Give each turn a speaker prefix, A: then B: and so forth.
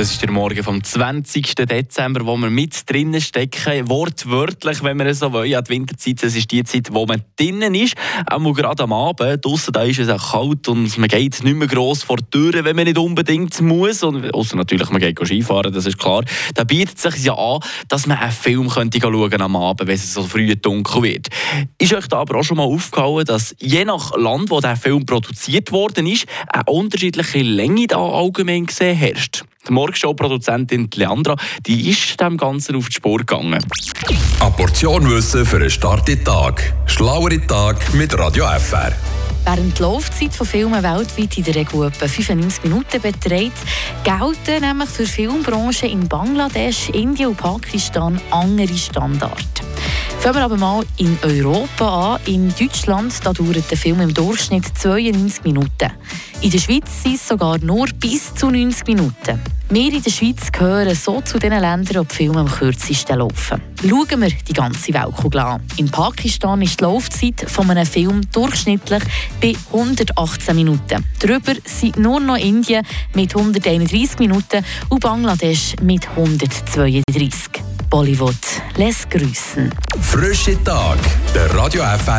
A: Das ist der Morgen vom 20. Dezember, wo wir mit drinnen stecken. Wortwörtlich, wenn wir es so wollen. Ja, die Winterzeit, das ist die Zeit, wo man drinnen ist. Auch gerade am Abend. Draussen da ist es auch kalt und man geht nicht mehr gross vor die Türen, wenn man nicht unbedingt muss. Und, außer natürlich, man geht Skifahren, das ist klar. Da bietet es sich ja an, dass man einen Film könnte schauen am Abend, wenn es so früh dunkel wird. Ist euch da aber auch schon mal aufgefallen, dass je nach Land, wo der Film produziert worden ist, eine unterschiedliche Länge da allgemein gesehen herrscht? Die Morgenshow-Produzentin Leandra, die ist dem Ganzen auf die Spur gegangen.
B: Eine Portion Wissen für einen starken Tag. Schlauere Tag mit Radio FR.
C: Während die Laufzeit von Filmen weltweit in der Regel etwa 95 Minuten beträgt, gelten nämlich für Filmbranchen in Bangladesch, Indien und Pakistan andere Standards. Fangen wir aber mal in Europa an. In Deutschland da dauert der Film im Durchschnitt 92 Minuten. In der Schweiz sind es sogar nur bis zu 90 Minuten. Wir in der Schweiz gehören so zu den Ländern, wo die Filme am kürzesten laufen. Schauen wir die ganze Weltkugel an. In Pakistan ist die Laufzeit von einem Film durchschnittlich bei 118 Minuten. Darüber sind nur noch Indien mit 131 Minuten und Bangladesch mit 132. Bollywood lässt grüßen.
B: Frische Tag, der Radio FR